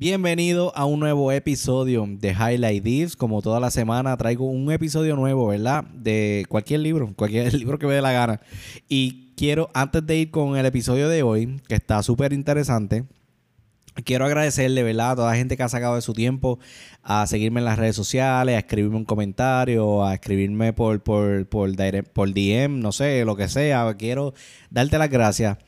Bienvenido a un nuevo episodio de Highlight This. Como toda la semana traigo un episodio nuevo, ¿verdad? De cualquier libro, cualquier libro que me dé la gana. Y quiero, antes de ir con el episodio de hoy, que está súper interesante, quiero agradecerle, ¿verdad? A toda la gente que ha sacado de su tiempo a seguirme en las redes sociales, a escribirme un comentario, a escribirme por, por, por, por DM, no sé, lo que sea. Quiero darte las gracias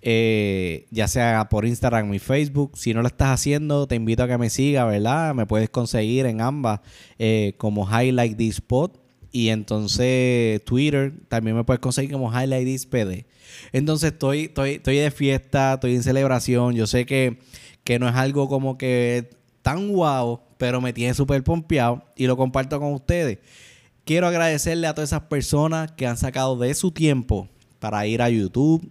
eh, ya sea por Instagram y Facebook. Si no lo estás haciendo, te invito a que me sigas, ¿verdad? Me puedes conseguir en ambas eh, como Highlight This Spot. Y entonces Twitter también me puedes conseguir como Highlight This PD. Entonces estoy, estoy, estoy de fiesta, estoy en celebración. Yo sé que, que no es algo como que tan guau, pero me tiene súper pompeado y lo comparto con ustedes. Quiero agradecerle a todas esas personas que han sacado de su tiempo para ir a YouTube,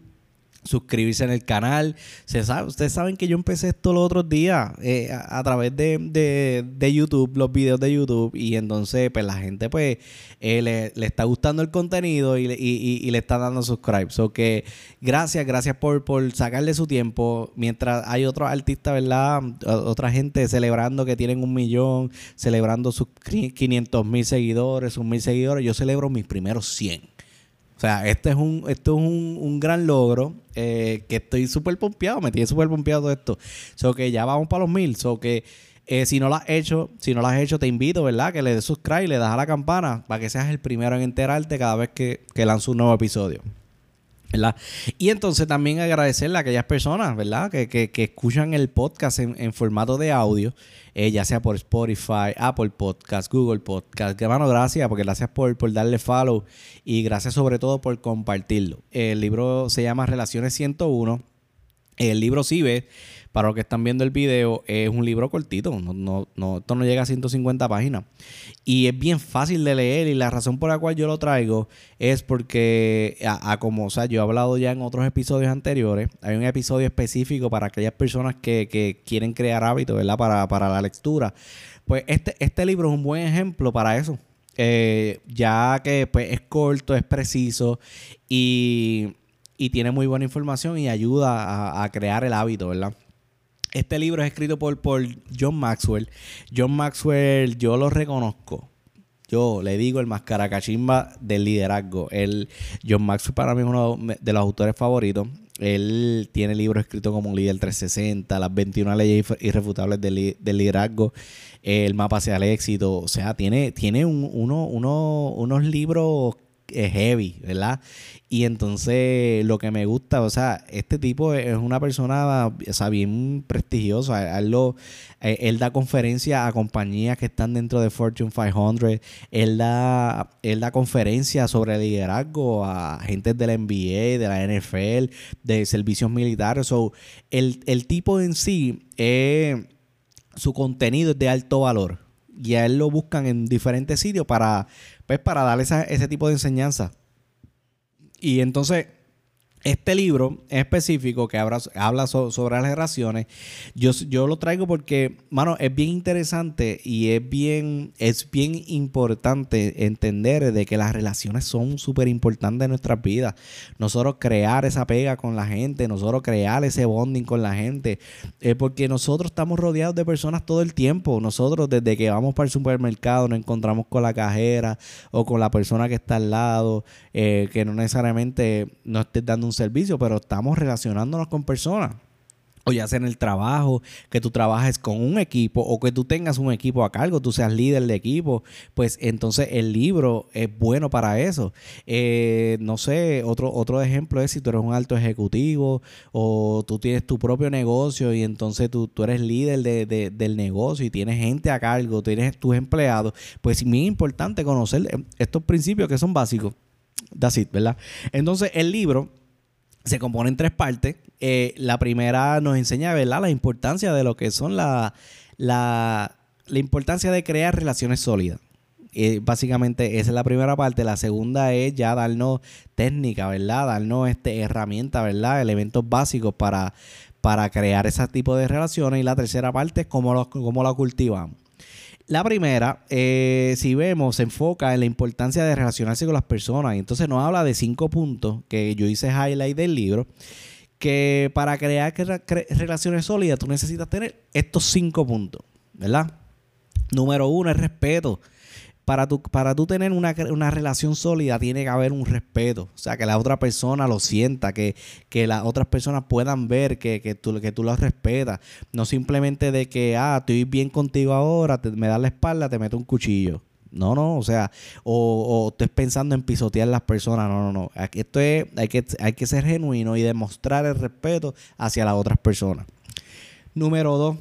suscribirse en el canal. Se sabe, ustedes saben que yo empecé esto los otros días eh, a, través de, YouTube, los videos de YouTube, y entonces pues la gente pues eh, le, está gustando el contenido y, le está dando subscribe. So que gracias, gracias por, por sacarle su tiempo. Mientras hay otros artistas, ¿verdad? Otra gente celebrando que tienen un millón, celebrando sus 500 mil seguidores, sus mil seguidores. Yo celebro mis primeros 100. O sea, este es un, esto es un, gran logro eh, que estoy súper pompeado, me tiene súper pompeado todo esto. So que ya vamos para los mil. So que eh, si no lo has hecho, si no lo has hecho, te invito, ¿verdad? Que le des subscribe le das a la campana para que seas el primero en enterarte cada vez que, que lanzo un nuevo episodio. Y entonces también agradecerle a aquellas personas, ¿verdad? Que, que, escuchan el podcast en, en formato de audio, eh, ya sea por Spotify, Apple Podcast, Google Podcast. Que mano, gracias, porque gracias por, por darle follow y gracias sobre todo por compartirlo. El libro se llama Relaciones 101. El libro ve para los que están viendo el video, es un libro cortito. No, no, no, esto no llega a 150 páginas. Y es bien fácil de leer. Y la razón por la cual yo lo traigo es porque, a, como, o sea, yo he hablado ya en otros episodios anteriores. Hay un episodio específico para aquellas personas que, quieren crear hábitos, ¿verdad? Para, la lectura. Pues este, este libro es un buen ejemplo para eso. Eh, ya que pues, es corto, es preciso y, tiene muy buena información y ayuda a crear el hábito, ¿verdad? Este libro es escrito por, por John Maxwell. John Maxwell, yo lo reconozco. Yo le digo el mascaracachimba del liderazgo. El, John Maxwell para mí es uno de los autores favoritos. Él tiene libros escritos como Líder 360, Las 21 leyes irrefutables del, liderazgo, El mapa hacia el éxito. O sea, tiene, tiene uno, unos libros es heavy, ¿verdad? Y entonces lo que me gusta, o sea, este tipo es una persona, o sea, bien prestigiosa. Él, eh, él da conferencias a compañías que están dentro de Fortune 500. Él da, él da conferencias sobre liderazgo a gente de la NBA, de la NFL, de servicios militares. So, el, el tipo en sí, eh, su contenido es de alto valor. Y a él lo buscan en diferentes sitios para pues para darle ese tipo de enseñanza. Y entonces, este libro específico que habla, sobre las relaciones, yo, yo lo traigo porque, mano, es bien interesante y es bien, es bien importante entender de que las relaciones son súper importantes en nuestras vidas. Nosotros crear esa pega con la gente, nosotros crear ese bonding con la gente, eh, porque nosotros estamos rodeados de personas todo el tiempo. Nosotros desde que vamos para el supermercado nos encontramos con la cajera o con la persona que está al lado, eh, que no necesariamente nos esté dando un servicio, pero estamos relacionándonos con personas. O ya sea en el trabajo, que tú trabajes con un equipo o que tú tengas un equipo a cargo, tú seas líder de equipo, pues entonces el libro es bueno para eso. Eh, no sé, otro, otro ejemplo es si tú eres un alto ejecutivo o tú tienes tu propio negocio y entonces tú, tú eres líder de, del negocio y tienes gente a cargo, tienes tus empleados, pues es muy importante conocer estos principios que son básicos. ¿verdad? Entonces el libro se compone en tres partes. Eh, la primera nos enseña, ¿verdad? La importancia de lo que son la, la, importancia de crear relaciones sólidas. Eh, básicamente esa es la primera parte. La segunda es ya darnos técnica, ¿verdad? Darnos este, herramientas, ¿verdad? Elementos básicos para, para crear ese tipo de relaciones. Y la tercera parte es cómo, cómo la cultivamos. La primera, eh, si vemos, se enfoca en la importancia de relacionarse con las personas. Entonces nos habla de cinco puntos que yo hice highlight del libro. que para crear relaciones sólidas tú necesitas tener estos cinco puntos, ¿verdad? Número uno es respeto. Para tú, para tú tener una, relación sólida tiene que haber un respeto. O sea, que la otra persona lo sienta, que, que las otras personas puedan ver que, que, tú, que tú los respetas. No simplemente de que, ah, estoy bien contigo ahora, me das la espalda, te meto un cuchillo. No, no, o sea, o, o estés pensando en pisotear las personas. No, no, no. Esto es, hay que, hay que ser genuino y demostrar el respeto hacia las otras personas. Número dos,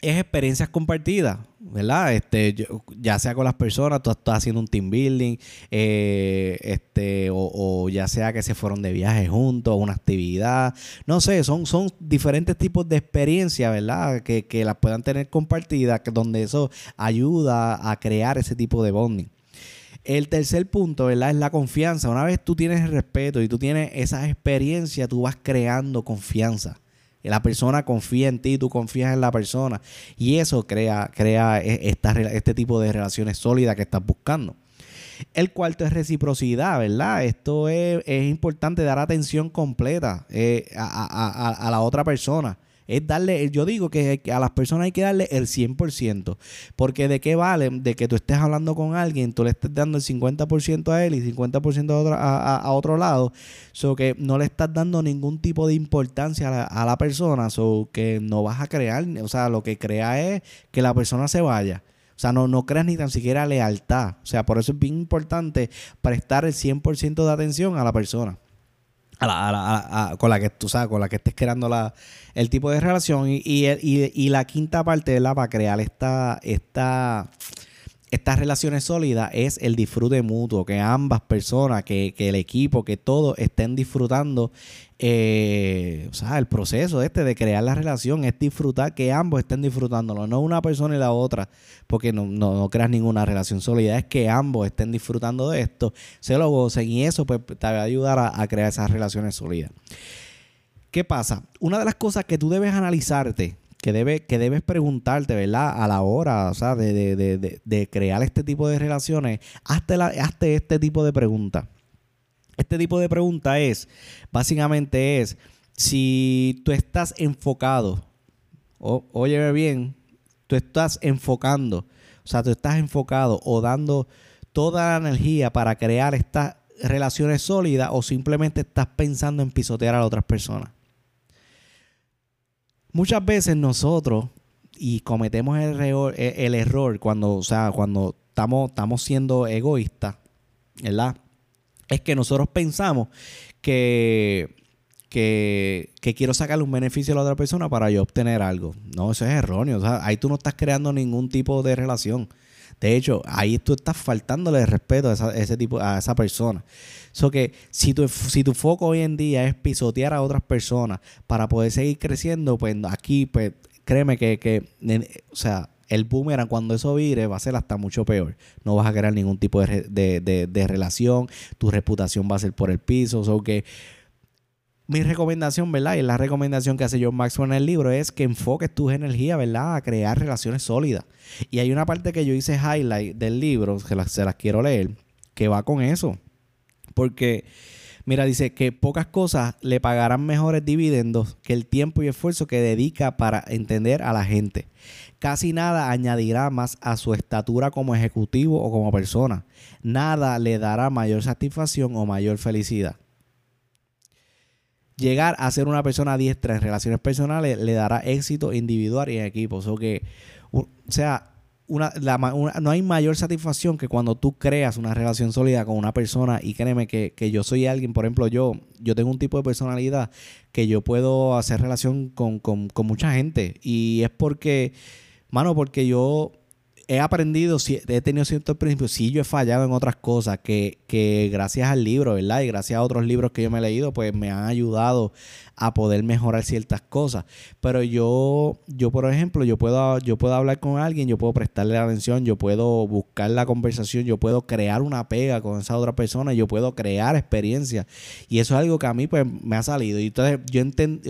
es experiencias compartidas, ¿verdad? Este, ya sea con las personas, tú estás haciendo un team building, eh, este, o, ya sea que se fueron de viaje juntos, una actividad, no sé, son, son diferentes tipos de experiencias, ¿verdad? Que, que las puedan tener compartidas, donde eso ayuda a crear ese tipo de bonding. El tercer punto, ¿verdad? Es la confianza. Una vez tú tienes el respeto y tú tienes esa experiencia, tú vas creando confianza. La persona confía en ti, tú confías en la persona. Y eso crea, crea e, este tipo de relaciones sólidas que estás buscando. El cuarto es reciprocidad, ¿verdad? Esto es, importante dar atención completa eh, a, la otra persona es darle, yo digo que a las personas hay que darle el 100%, porque de qué vale de que tú estés hablando con alguien, tú le estés dando el 50% a él y 50% a otro, a, otro lado, so que no le estás dando ningún tipo de importancia a la, persona, so que no vas a crear, o sea, lo que crea es que la persona se vaya. O sea, no, no creas ni tan siquiera lealtad. O sea, por eso es bien importante prestar el 100% de atención a la persona con la que tú sabes, con la que estés creando la, el tipo de relación. Y, y, y, la quinta parte la para crear esta, esta estas relaciones sólidas es el disfrute mutuo, que ambas personas, que, el equipo, que todos estén disfrutando, eh, o sea, el proceso este de crear la relación es disfrutar, que ambos estén disfrutándolo, no una persona y la otra, porque no, no, creas ninguna relación sólida, es que ambos estén disfrutando de esto, se lo gocen y eso pues te va a ayudar a crear esas relaciones sólidas. ¿Qué pasa? Una de las cosas que tú debes analizarte que, debe, que debes preguntarte, ¿verdad? A la hora, o sea, de, crear este tipo de relaciones, hazte, la, este tipo de pregunta. Este tipo de pregunta es, básicamente es, si tú estás enfocado, o, óyeme bien, tú estás enfocando, o sea, tú estás enfocado o dando toda la energía para crear estas relaciones sólidas o simplemente estás pensando en pisotear a otras personas. Muchas veces nosotros, y cometemos el error, el error cuando, o sea, cuando estamos, estamos siendo egoístas, ¿verdad? Es que nosotros pensamos que, que, que, quiero sacarle un beneficio a la otra persona para yo obtener algo. No, eso es erróneo. O sea, ahí tú no estás creando ningún tipo de relación. De hecho, ahí tú estás faltándole respeto a, ese tipo, a esa persona. So que si tu, si tu foco hoy en día es pisotear a otras personas para poder seguir creciendo, pues aquí, pues créeme que, que o sea, el boomerang cuando eso vire va a ser hasta mucho peor. No vas a crear ningún tipo de, de, relación, tu reputación va a ser por el piso. So que mi recomendación, ¿verdad? Y la recomendación que hace John Maxwell en el libro es que enfoques tu energía, ¿verdad? A crear relaciones sólidas. Y hay una parte que yo hice highlight del libro, que se las quiero leer, que va con eso. Porque, mira, dice que pocas cosas le pagarán mejores dividendos que el tiempo y esfuerzo que dedica para entender a la gente. Casi nada añadirá más a su estatura como ejecutivo o como persona. Nada le dará mayor satisfacción o mayor felicidad llegar a ser una persona diestra en relaciones personales le dará éxito individual y en equipo. O, que, o sea, una, no hay mayor satisfacción que cuando tú creas una relación sólida con una persona y créeme que, yo soy alguien, por ejemplo, yo, yo tengo un tipo de personalidad que yo puedo hacer relación con, con, con mucha gente y es porque, mano, porque yo he aprendido, he tenido ciertos principios, sí yo he fallado en otras cosas que, que gracias al libro, ¿verdad? Y gracias a otros libros que yo me he leído, pues me han ayudado a poder mejorar ciertas cosas. Pero yo, yo por ejemplo, yo puedo, yo puedo hablar con alguien, yo puedo prestarle atención, yo puedo buscar la conversación, yo puedo crear una pega con esa otra persona, yo puedo crear experiencia. Y eso es algo que a mí pues me ha salido. Y entonces yo,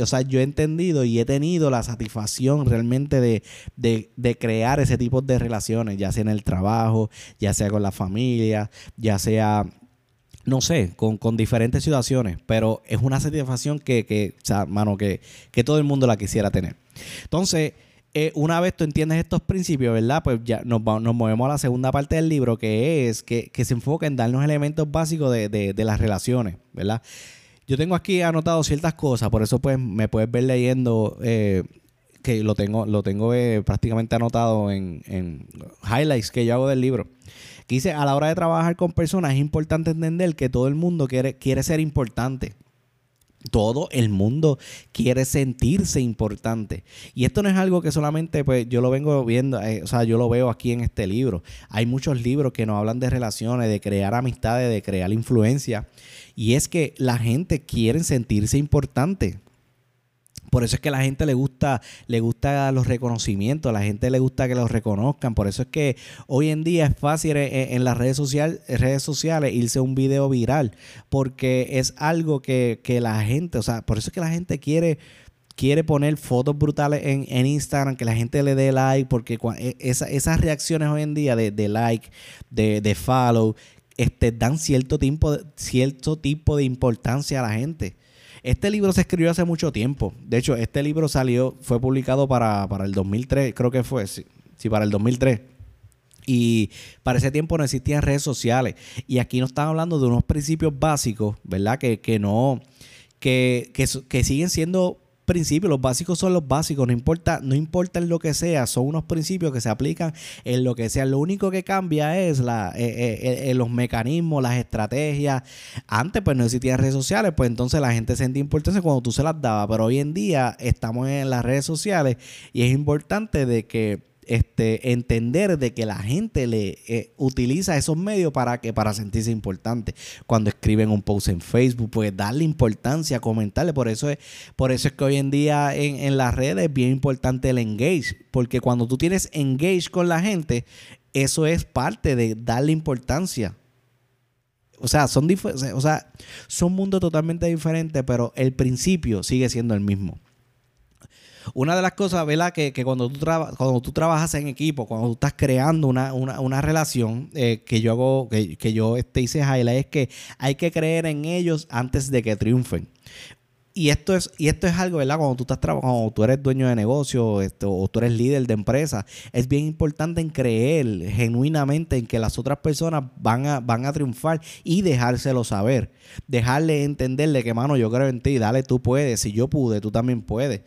o sea, yo he entendido y he tenido la satisfacción realmente de, de, de crear ese tipo de relaciones, ya sea en el trabajo, ya sea con la familia, ya sea no sé, con, diferentes situaciones, pero es una satisfacción que, que o sea, mano, que, que todo el mundo la quisiera tener. Entonces, eh, una vez tú entiendes estos principios, ¿verdad? Pues ya nos, nos movemos a la segunda parte del libro, que es que, se enfoca en darnos elementos básicos de, de, las relaciones, ¿verdad? Yo tengo aquí anotado ciertas cosas, por eso pues me puedes ver leyendo, eh, que lo tengo, lo tengo eh, prácticamente anotado en, en highlights que yo hago del libro que dice, a la hora de trabajar con personas es importante entender que todo el mundo quiere, quiere ser importante. Todo el mundo quiere sentirse importante. Y esto no es algo que solamente pues yo lo vengo viendo, eh, o sea, yo lo veo aquí en este libro. Hay muchos libros que nos hablan de relaciones, de crear amistades, de crear influencia. Y es que la gente quiere sentirse importante. Por eso es que la gente le gusta, le gusta los reconocimientos, a la gente le gusta que los reconozcan. Por eso es que hoy en día es fácil en, las redes, redes sociales irse un video viral. Porque es algo que, la gente, o sea, por eso es que la gente quiere quiere poner fotos brutales en, Instagram, que la gente le dé like, porque e, esas reacciones hoy en día de, like, de, de follow, este, dan cierto tipo, cierto tipo de importancia a la gente. Este libro se escribió hace mucho tiempo. De hecho, este libro salió, fue publicado para, el 2003, creo que fue, sí, para el 2003. Y para ese tiempo no existían redes sociales. Y aquí nos están hablando de unos principios básicos, ¿verdad? Que, que no, que, que siguen siendo principios, los básicos son los básicos, no importa, no importa en lo que sea, son unos principios que se aplican en lo que sea. Lo único que cambia es la, eh, eh, eh, los mecanismos, las estrategias. Antes pues no existían redes sociales, pues entonces la gente sentía importancia cuando tú se las dabas, pero hoy en día estamos en las redes sociales y es importante de que este, entender de que la gente le eh, utiliza esos medios para que para sentirse importante. Cuando escriben un post en Facebook, pues darle importancia, comentarle. Por eso es, por eso es que hoy en día en, en las redes es bien importante el engage. Porque cuando tú tienes engage con la gente, eso es parte de darle importancia. O sea, son o sea, son mundos totalmente diferentes, pero el principio sigue siendo el mismo. Una de las cosas, ¿verdad? Que, que cuando, tú cuando tú trabajas en equipo, cuando tú estás creando una, relación, eh, que yo hago, que, que yo este, hice highlight, es que hay que creer en ellos antes de que triunfen. Y esto es, y esto es algo, ¿verdad? Cuando tú estás trabajando, tú eres dueño de negocio esto, o tú eres líder de empresa, es bien importante en creer genuinamente en que las otras personas van a, van a triunfar y dejárselo saber. Dejarle entenderle que, mano, yo creo en ti, dale, tú puedes. Si yo pude, tú también puedes.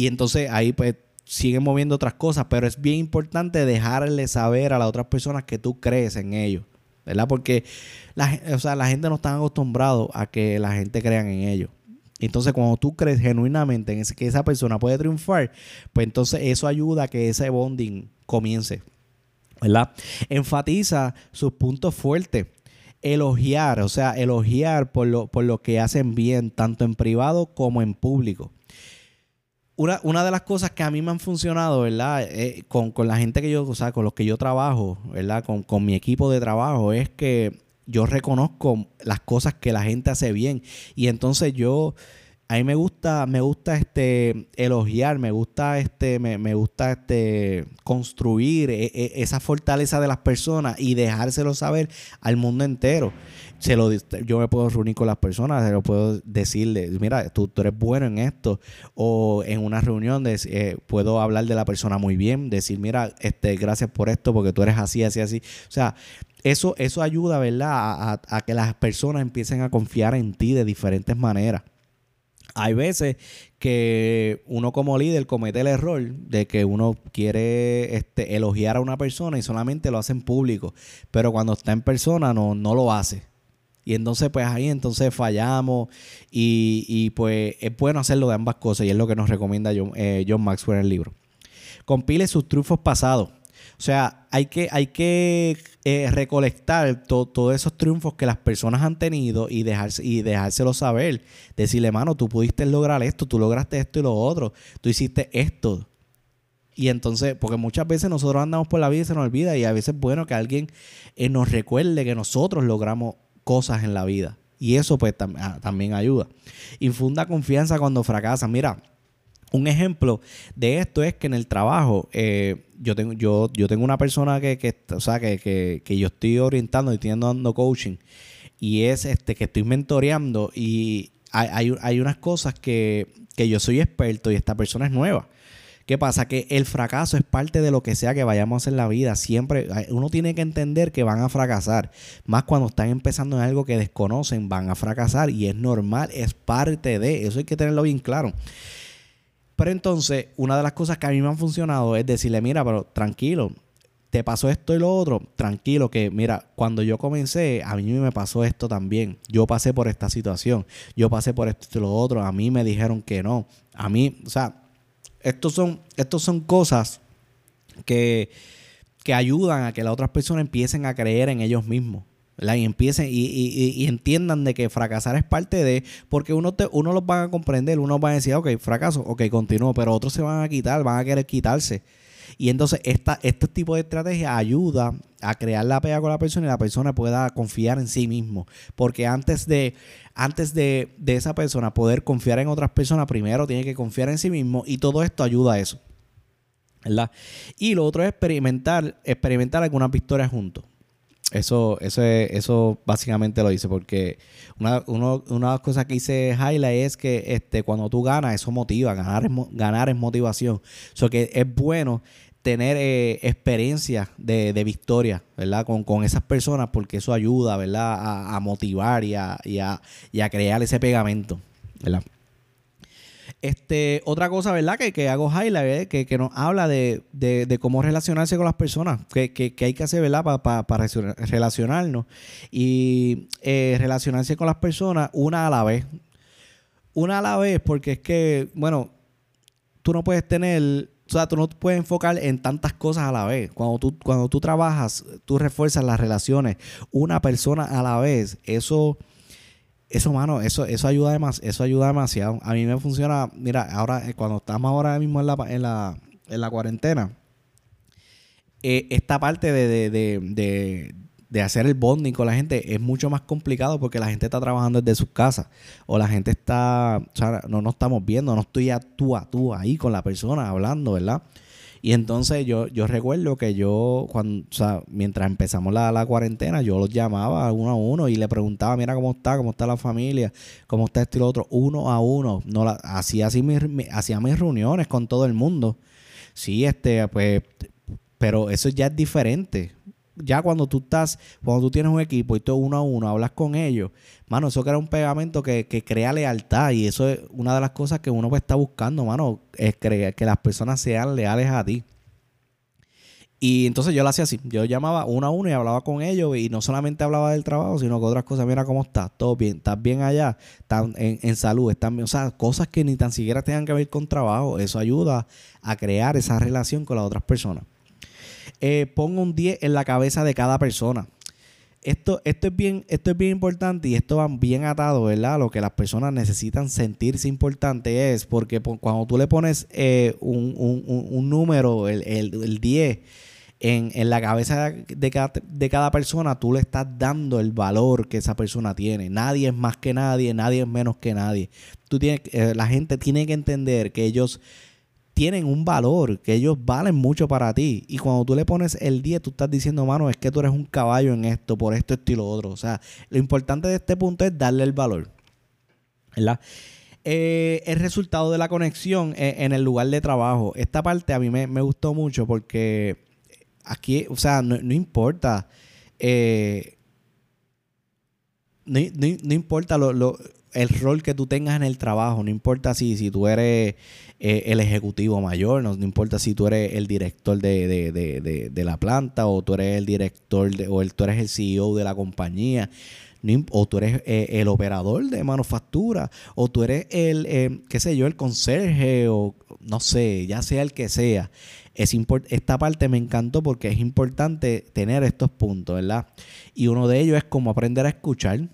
Y entonces ahí pues siguen moviendo otras cosas, pero es bien importante dejarle saber a las otras personas que tú crees en ellos, ¿verdad? Porque la, o sea, la gente no está acostumbrada a que la gente crea en ellos. Entonces, cuando tú crees genuinamente en que esa persona puede triunfar, pues entonces eso ayuda a que ese bonding comience. ¿Verdad? Enfatiza sus puntos fuertes. Elogiar, o sea, elogiar por lo, por lo que hacen bien, tanto en privado como en público una, de las cosas que a mí me han funcionado, ¿verdad? Eh, con, la gente que yo, o sea, con los que yo trabajo, ¿verdad? Con, con mi equipo de trabajo, es que yo reconozco las cosas que la gente hace bien. Y entonces yo a mí me gusta, me gusta este elogiar, me gusta este, me, gusta este construir e, e, esa fortaleza de las personas y dejárselo saber al mundo entero. Se lo, yo me puedo reunir con las personas, se lo puedo decirle, mira, tú, eres bueno en esto. O en una reunión eh, puedo hablar de la persona muy bien, decir, mira, este, gracias por esto, porque tú eres así, así, así. O sea, eso, eso ayuda, ¿verdad? a que las personas empiecen a confiar en ti de diferentes maneras. Hay veces que uno como líder comete el error de que uno quiere este, elogiar a una persona y solamente lo hace en público, pero cuando está en persona no, no lo hace. Y entonces, pues ahí entonces fallamos y, y, pues es bueno hacerlo de ambas cosas y es lo que nos recomienda John, eh, John Maxwell en el libro. Compile sus trufos pasados. O sea, hay que, hay que eh, recolectar todos esos triunfos que las personas han tenido y, dejarse, y dejárselo saber. Decirle, mano, tú pudiste lograr esto, tú lograste esto y lo otro, tú hiciste esto. Y entonces, porque muchas veces nosotros andamos por la vida y se nos olvida y a veces es bueno que alguien eh, nos recuerde que nosotros logramos cosas en la vida. Y eso pues ah, también ayuda. Infunda confianza cuando fracasan. Mira, un ejemplo de esto es que en el trabajo eh, yo tengo yo yo tengo una persona que, que o sea que, que, yo estoy orientando y estoy dando coaching y es este que estoy mentoreando y hay, hay, unas cosas que, que yo soy experto y esta persona es nueva. ¿Qué pasa? Que el fracaso es parte de lo que sea que vayamos a hacer en la vida. Siempre uno tiene que entender que van a fracasar. Más cuando están empezando en algo que desconocen, van a fracasar y es normal, es parte de. Eso hay que tenerlo bien claro. Pero entonces, una de las cosas que a mí me han funcionado es decirle, mira, pero tranquilo, te pasó esto y lo otro, tranquilo, que mira, cuando yo comencé, a mí me pasó esto también. Yo pasé por esta situación, yo pasé por esto y lo otro, a mí me dijeron que no. A mí, o sea, estos son, estos son cosas que, que ayudan a que las otras personas empiecen a creer en ellos mismos. Y empiecen y, y, entiendan de que fracasar es parte de, porque uno, te, uno los van a comprender, uno va a decir, ok, fracaso, ok, continúo, pero otros se van a quitar, van a querer quitarse. Y entonces esta, este tipo de estrategia ayuda a crear la pega con la persona y la persona pueda confiar en sí mismo. Porque antes de, antes de, de esa persona poder confiar en otras personas, primero tiene que confiar en sí mismo y todo esto ayuda a eso. ¿verdad? Y lo otro es experimentar, experimentar algunas victorias juntos. Eso, eso, eso básicamente lo dice, porque una, uno, una de las cosas que dice Highlight es que este, cuando tú ganas, eso motiva, ganar es, ganar es motivación. O sea que es bueno tener eh, experiencia de, de, victoria, ¿verdad? Con, con, esas personas, porque eso ayuda, ¿verdad? A, motivar y a, y a crear ese pegamento, ¿verdad? Este, otra cosa, ¿verdad? Que, que hago highlight, que, que, nos habla de, de, cómo relacionarse con las personas, que, que, hay que hacer, ¿verdad? Para pa, relacionarnos. Y eh, relacionarse con las personas una a la vez. Una a la vez, porque es que, bueno, tú no puedes tener, o sea, tú no puedes enfocar en tantas cosas a la vez. Cuando tú, cuando tú trabajas, tú refuerzas las relaciones una persona a la vez. Eso eso, mano, eso, eso ayuda eso ayuda demasiado. A mí me funciona, mira, ahora eh, cuando estamos ahora mismo en la, en la, en la cuarentena, eh, esta parte de, de, de, hacer el bonding con la gente es mucho más complicado porque la gente está trabajando desde sus casas o la gente está, o sea, no nos estamos viendo, no estoy a tú a tú ahí con la persona hablando, ¿verdad? Y entonces yo, yo recuerdo que yo, cuando, o sea, mientras empezamos la, la, cuarentena, yo los llamaba uno a uno y le preguntaba, mira cómo está, cómo está la familia, cómo está esto y lo otro, uno a uno. No hacía así mis, hacía mis reuniones con todo el mundo. Sí, este, pues, pero eso ya es diferente. Ya cuando tú estás, cuando tú tienes un equipo y tú uno a uno hablas con ellos, mano, eso crea un pegamento que, que crea lealtad y eso es una de las cosas que uno está buscando, mano, es creer que las personas sean leales a ti. Y entonces yo lo hacía así. Yo llamaba uno a uno y hablaba con ellos. Y no solamente hablaba del trabajo, sino que otras cosas. Mira cómo estás, todo bien, estás bien allá, estás en, salud, están bien. O sea, cosas que ni tan siquiera tengan que ver con trabajo. Eso ayuda a crear esa relación con las otras personas. Eh, pongo un 10 en la cabeza de cada persona esto, esto, es bien, esto es bien importante y esto va bien atado, ¿verdad? Lo que las personas necesitan sentirse importante es porque cuando tú le pones eh, un, número, el, el, 10, en, en, la cabeza de cada, de cada persona, tú le estás dando el valor que esa persona tiene. Nadie es más que nadie, nadie es menos que nadie. Tú tienes, eh, la gente tiene que entender que ellos tienen un valor, que ellos valen mucho para ti. Y cuando tú le pones el 10, tú estás diciendo, mano, es que tú eres un caballo en esto, por esto, esto y lo otro. O sea, lo importante de este punto es darle el valor. ¿Verdad? Eh, el resultado de la conexión e, en, el lugar de trabajo. Esta parte a mí me, gustó mucho porque aquí, o sea, no, importa. Eh, no, importa lo, el rol que tú tengas en el trabajo, no importa si, si tú eres eh, el ejecutivo mayor, no, importa si tú eres el director de, la planta o tú eres el director o el, tú eres el CEO de la compañía. o tú eres eh, el operador de manufactura, o tú eres el, eh, qué sé yo, el conserje, o no sé, ya sea el que sea. Es esta parte me encantó porque es importante tener estos puntos, ¿verdad? Y uno de ellos es como aprender a escuchar.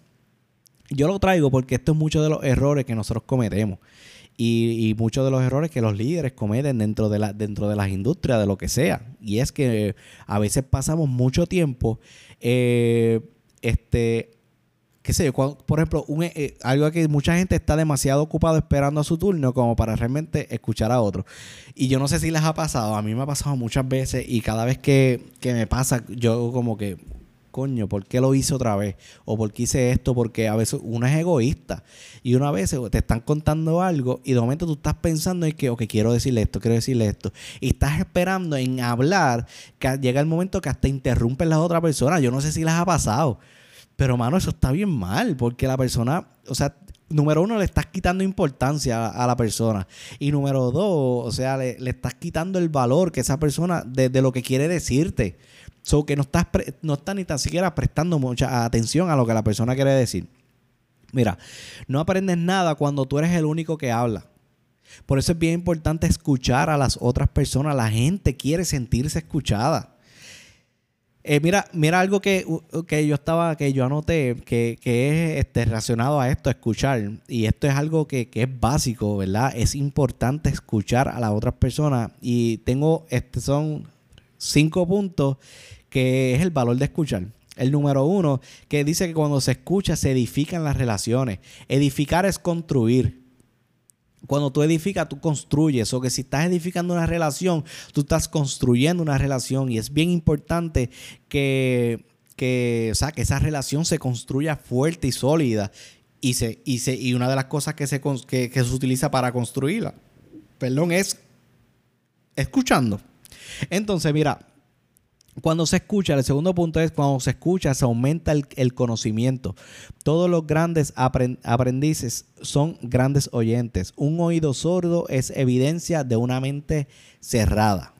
Yo lo traigo porque esto es mucho de los errores que nosotros cometemos y, muchos de los errores que los líderes cometen dentro de, la, dentro de las industrias, de lo que sea. Y es que a veces pasamos mucho tiempo, eh, este, qué sé yo, por ejemplo, eh, algo que mucha gente está demasiado ocupado esperando a su turno como para realmente escuchar a otro. Y yo no sé si les ha pasado, a mí me ha pasado muchas veces y cada vez que, que me pasa, yo como que coño, ¿por qué lo hice otra vez? O ¿por qué hice esto? Porque a veces uno es egoísta y una vez te están contando algo y de momento tú estás pensando en que, ok, quiero decirle esto, quiero decirle esto. Y estás esperando en hablar que llega el momento que hasta interrumpen las otras personas. Yo no sé si les ha pasado. Pero, mano, eso está bien mal, porque la persona, o sea, número uno, le estás quitando importancia a, la persona. Y número dos, o sea, le, estás quitando el valor que esa persona, de, lo que quiere decirte. So que no estás, no estás ni tan siquiera prestando mucha atención a lo que la persona quiere decir. Mira, no aprendes nada cuando tú eres el único que habla. Por eso es bien importante escuchar a las otras personas. La gente quiere sentirse escuchada. Eh, mira, mira algo que, yo estaba, que yo anoté, que, es este, relacionado a esto, escuchar. Y esto es algo que, es básico, ¿verdad? Es importante escuchar a las otras personas. Y tengo, este son cinco puntos que es el valor de escuchar. El número uno, que dice que cuando se escucha se edifican las relaciones. Edificar es construir. Cuando tú edificas, tú construyes. O que si estás edificando una relación, tú estás construyendo una relación. Y es bien importante que, que, sea, que esa relación se construya fuerte y sólida. Y, se, y, se, y una de las cosas que se, que se utiliza para construirla, perdón, es escuchando. Entonces, mira, cuando se escucha, el segundo punto es cuando se escucha, se aumenta el, conocimiento. Todos los grandes aprendices son grandes oyentes. Un oído sordo es evidencia de una mente cerrada.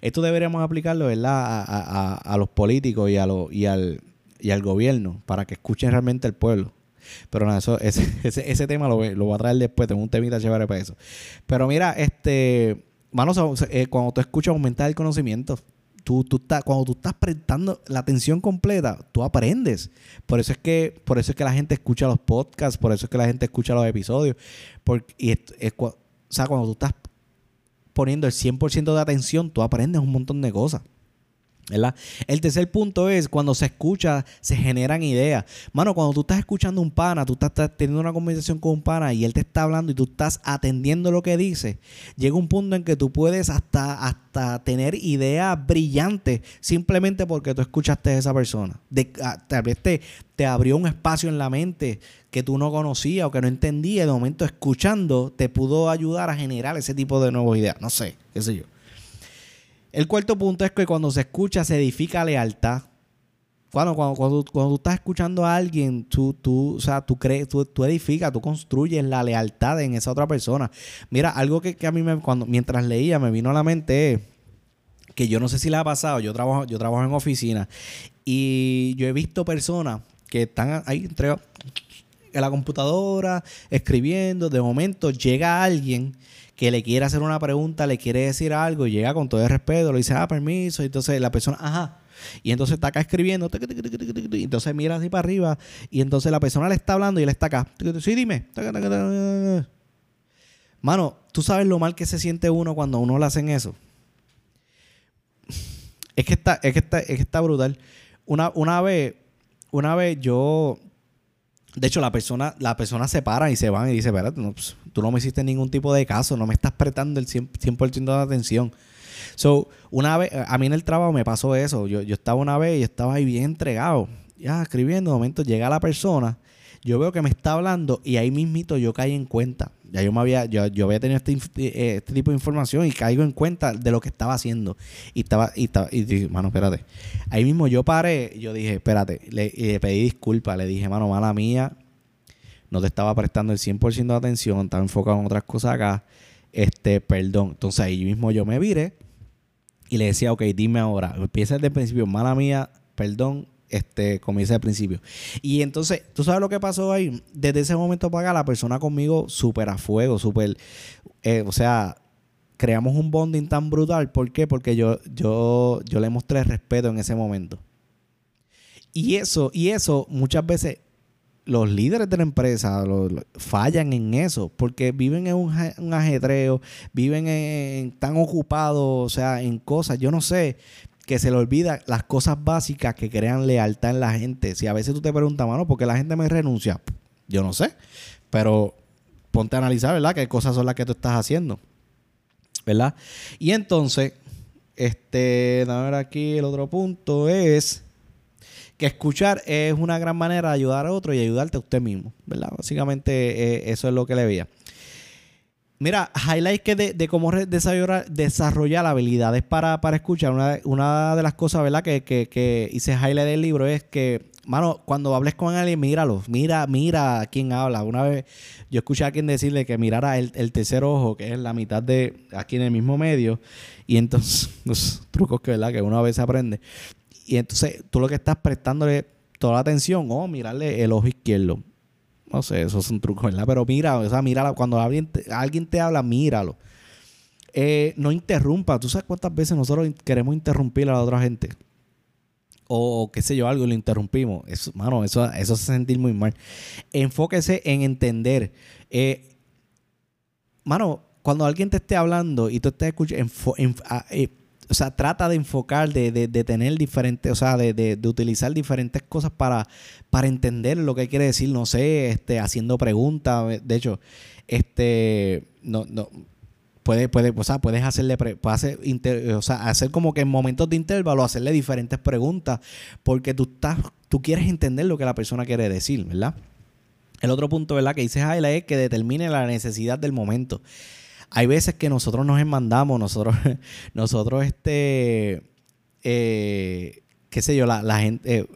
Esto deberíamos aplicarlo ¿verdad? A, los políticos y, al, gobierno para que escuchen realmente el pueblo. Pero eso, ese, ese, tema lo, lo, voy a traer después. Tengo un temita chévere para eso. Pero mira, este, manos, eh, cuando tú escuchas aumentar el conocimiento tú, tú cuando tú estás prestando la atención completa, tú aprendes. Por eso es que, por eso es que la gente escucha los podcasts, por eso es que la gente escucha los episodios. Porque, o sea, cuando tú estás poniendo el 100% de atención, tú aprendes un montón de cosas. El tercer punto es cuando se escucha, se generan ideas. Mano, cuando tú estás escuchando un pana, tú estás teniendo una conversación con un pana y él te está hablando y tú estás atendiendo lo que dice, llega un punto en que tú puedes hasta, hasta tener ideas brillantes simplemente porque tú escuchaste a esa persona. De, tal vez te, te abrió un espacio en la mente que tú no conocías o que no entendías. De momento, escuchando, te pudo ayudar a generar ese tipo de nuevas ideas. No sé, qué sé yo. El cuarto punto es que cuando se escucha se edifica lealtad. Cuando, cuando, cuando, tú estás escuchando a alguien, tú, tú, o sea, tú, crees, tú, tú, edificas, tú construyes la lealtad en esa otra persona. Mira, algo que, a mí me, cuando, mientras leía me vino a la mente que yo no sé si le ha pasado, yo trabajo, yo trabajo en oficina y yo he visto personas que están ahí entre en la computadora escribiendo, de momento llega alguien que le quiere hacer una pregunta, le quiere decir algo, llega con todo el respeto, le dice, ah, permiso, y entonces la persona, ajá. Y entonces está acá escribiendo, y entonces mira así para arriba, y entonces la persona le está hablando y él está acá. Sí, dime. Mano, ¿tú sabes lo mal que se siente uno cuando uno le hacen eso? Es que está, es que está, es que está brutal. Una, una vez, una vez yo de hecho, la persona, la persona se para y se van y dice, espérate, pues, tú no me hiciste ningún tipo de caso, no me estás prestando el 100%, de atención. So, una vez, a mí en el trabajo me pasó eso. Yo, yo estaba una vez y estaba ahí bien entregado, ya escribiendo, de momento llega la persona yo veo que me está hablando y ahí mismito yo caí en cuenta. Ya yo me había, yo, había tenido este, eh, este, tipo de información y caigo en cuenta de lo que estaba haciendo. Y estaba, y estaba, y dije, mano, espérate. Ahí mismo yo paré, yo dije, espérate, le, le pedí disculpas, le dije, mano, mala mía, no te estaba prestando el 100% de atención, estaba enfocado en otras cosas acá. Este, perdón. Entonces ahí mismo yo me viré y le decía, ok, dime ahora, empieza desde el principio, mala mía, perdón, este, comienza al principio. Y entonces, ¿tú sabes lo que pasó ahí? Desde ese momento para acá, la persona conmigo súper a fuego, súper, eh, o sea, creamos un bonding tan brutal. ¿Por qué? Porque yo, yo, yo le mostré respeto en ese momento. Y eso, y eso muchas veces los líderes de la empresa fallan en eso porque viven en un, un ajetreo, viven en, tan ocupados, o sea, en cosas, yo no sé, que se le olvida las cosas básicas que crean lealtad en la gente. Si a veces tú te preguntas, mano, ¿por qué la gente me renuncia? Yo no sé, pero ponte a analizar, ¿verdad? ¿Qué cosas son las que tú estás haciendo? ¿Verdad? Y entonces, este, a ver aquí, el otro punto es que escuchar es una gran manera de ayudar a otro y ayudarte a usted mismo, ¿verdad? Básicamente eh, eso es lo que le veía. Mira, highlight que de, cómo desarrollar, desarrollar habilidades para, para escuchar. Una, una, de las cosas, ¿verdad? Que, que, que hice highlight del libro es que mano, cuando hables con alguien, míralo, mira, mira a quién habla. Una vez yo escuché a alguien decirle que mirara el, tercer ojo, que es la mitad de aquí en el mismo medio, y entonces, los trucos que, ¿verdad? que uno a veces aprende. Y entonces tú lo que estás prestándole toda la atención, oh, mirarle el ojo izquierdo. No sé, eso es un truco, ¿verdad? Pero mira, o sea, míralo. Cuando alguien te, alguien te habla, míralo. Eh, no interrumpa. ¿Tú sabes cuántas veces nosotros queremos interrumpir a la otra gente? o, qué sé yo, algo y lo interrumpimos. Eso, mano, eso, eso hace sentir muy mal. Enfóquese en entender. Eh, mano, cuando alguien te esté hablando y tú estés escuchando, eh, o sea, trata de enfocar, de, de, tener diferentes, o sea, de, de, utilizar diferentes cosas para, para entender lo que quiere decir, no sé, este, haciendo preguntas. De hecho, este, no, no, puede, puede, o sea, puedes hacerle, hacer, o sea, hacer como que en momentos de intervalo, hacerle diferentes preguntas, porque tú estás, tú quieres entender lo que la persona quiere decir, ¿verdad? El otro punto, ¿verdad? Que dice Jaila es que determine la necesidad del momento. Hay veces que nosotros nos enmandamos, nosotros, nosotros, este, eh, qué sé yo, la, gente, eh,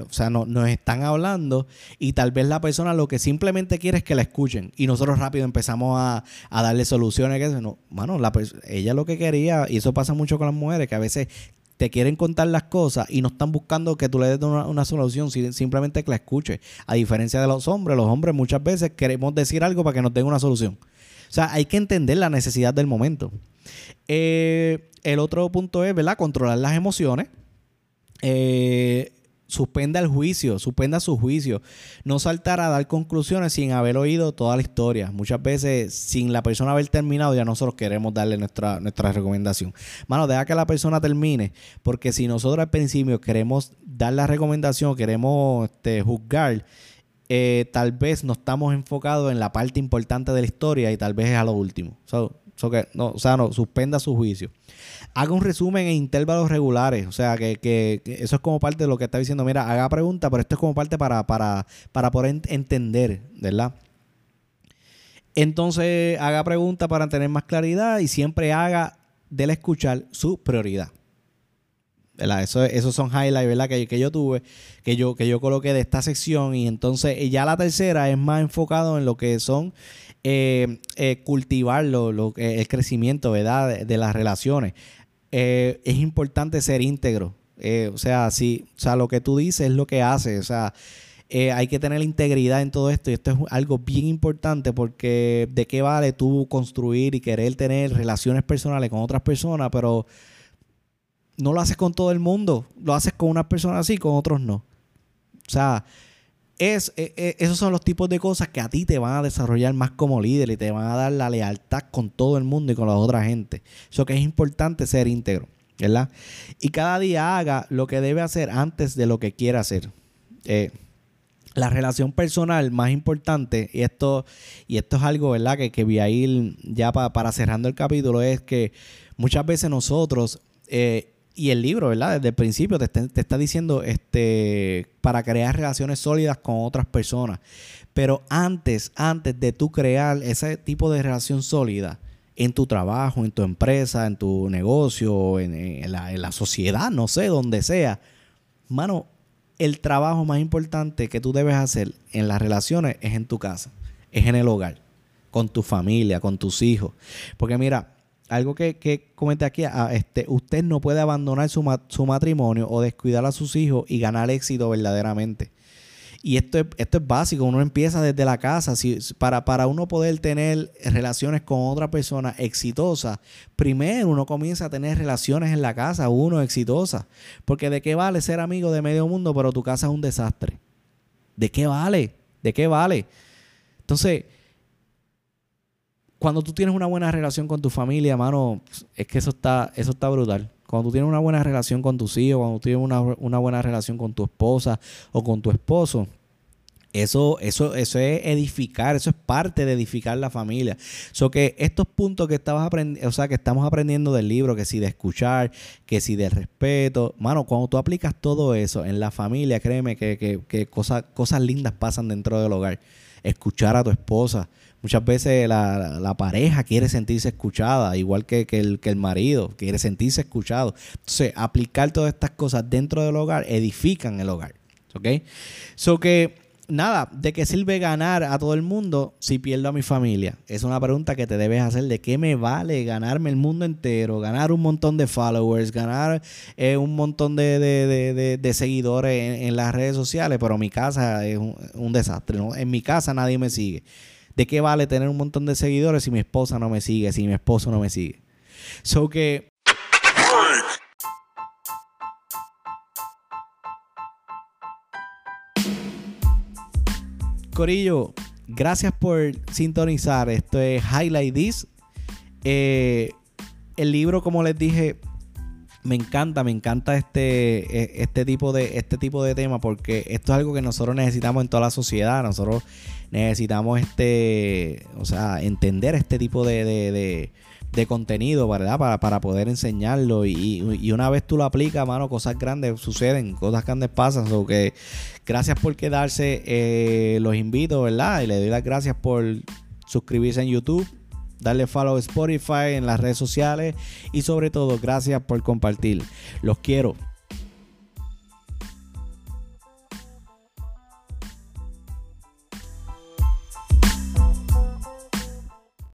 o sea, no, nos están hablando y tal vez la persona lo que simplemente quiere es que la escuchen y nosotros rápido empezamos a, darle soluciones. Que, no, mano, la, ella lo que quería, y eso pasa mucho con las mujeres, que a veces te quieren contar las cosas y no están buscando que tú le des una, solución, simplemente que la escuche. A diferencia de los hombres, los hombres muchas veces queremos decir algo para que nos den una solución. O sea, hay que entender la necesidad del momento. Eh, el otro punto es, ¿verdad? Controlar las emociones eh, suspenda el juicio, suspenda su juicio. No saltar a dar conclusiones sin haber oído toda la historia. Muchas veces, sin la persona haber terminado, ya nosotros queremos darle nuestra, nuestra recomendación. Mano, deja que la persona termine, porque si nosotros al principio queremos dar la recomendación, queremos este, juzgar, eh, tal vez no estamos enfocados en la parte importante de la historia y tal vez es a lo último. que, no, o sea, no, suspenda su juicio haga un resumen en intervalos regulares. O sea, que, eso es como parte de lo que está diciendo. Mira, haga preguntas, pero esto es como parte para, para, para poder entender, ¿verdad? Entonces, haga preguntas para tener más claridad y siempre haga del escuchar su prioridad. Eso, esos son highlights ¿verdad? Que, que, yo tuve, que yo, que yo coloqué de esta sección. Y entonces ya la tercera es más enfocado en lo que son eh, eh, cultivar lo, el crecimiento. De, las relaciones. Eh, es importante ser íntegro. o sea, si, o sea, lo que tú dices es lo que haces. O sea, hay que tener integridad en todo esto. Y esto es algo bien importante porque de qué vale tú construir y querer tener relaciones personales con otras personas, pero no lo haces con todo el mundo. Lo haces con unas personas así, con otros no. O sea, es, e, e, esos son los tipos de cosas que a ti te van a desarrollar más como líder y te van a dar la lealtad con todo el mundo y con la otra gente. Eso que es importante ser íntegro, ¿verdad? Y cada día haga lo que debe hacer antes de lo que quiera hacer. Eh, la relación personal más importante, y esto, y esto es algo, ¿verdad? Que, que voy a ir ya para cerrando el capítulo, es que muchas veces nosotros eh, y el libro, ¿verdad? Desde el principio te, está diciendo este, para crear relaciones sólidas con otras personas. Pero antes, antes de tú crear ese tipo de relación sólida en tu trabajo, en tu empresa, en tu negocio, en, la, en la sociedad, no sé, donde sea, mano, el trabajo más importante que tú debes hacer en las relaciones es en tu casa, es en el hogar, con tu familia, con tus hijos. Porque mira, algo que, que comenté aquí, ah, este, usted no puede abandonar su, matrimonio o descuidar a sus hijos y ganar éxito verdaderamente. Y esto es, esto es básico, uno empieza desde la casa. Si, para, para uno poder tener relaciones con otra persona exitosa, primero uno comienza a tener relaciones en la casa, uno exitosa. Porque de qué vale ser amigo de medio mundo, pero tu casa es un desastre. ¿De qué vale? ¿De qué vale? Entonces, cuando tú tienes una buena relación con tu familia, mano, es que eso está, eso está brutal. Cuando tú tienes una buena relación con tus hijos, cuando tú tienes una, buena relación con tu esposa o con tu esposo, Eso, eso, eso es edificar, eso es parte de edificar la familia. So que estos puntos que estabas aprendiendo, o sea, que estamos aprendiendo del libro, que si de escuchar, que si de respeto, mano, cuando tú aplicas todo eso en la familia, créeme que, que, que cosas, cosas lindas pasan dentro del hogar. Escuchar a tu esposa. Muchas veces la, la pareja quiere sentirse escuchada, igual que, que, el, que el marido quiere sentirse escuchado. Entonces, aplicar todas estas cosas dentro del hogar edifican el hogar. ¿Ok? So que nada, ¿de qué sirve ganar a todo el mundo si pierdo a mi familia? Es una pregunta que te debes hacer. ¿De qué me vale ganarme el mundo entero? Ganar un montón de followers, ganar eh, un montón de, seguidores en, las redes sociales, pero mi casa es un, desastre. ¿no? En mi casa nadie me sigue. ¿De qué vale tener un montón de seguidores si mi esposa no me sigue, si mi esposo no me sigue? So que Corillo, gracias por sintonizar. Esto es Highlight This. Eh, el libro, como les dije, me encanta, me encanta este, e, este, tipo de, este tipo de tema porque esto es algo que nosotros necesitamos en toda la sociedad. Nosotros necesitamos este, o sea, entender este tipo de, de contenido, ¿verdad? Para, para poder enseñarlo. Y, una vez tú lo aplicas, mano, cosas grandes suceden, cosas grandes pasan. So gracias por quedarse. Eh, los invito, ¿verdad? Y le doy las gracias por suscribirse en YouTube. Darle follow a Spotify en las redes sociales y sobre todo gracias por compartir. Los quiero.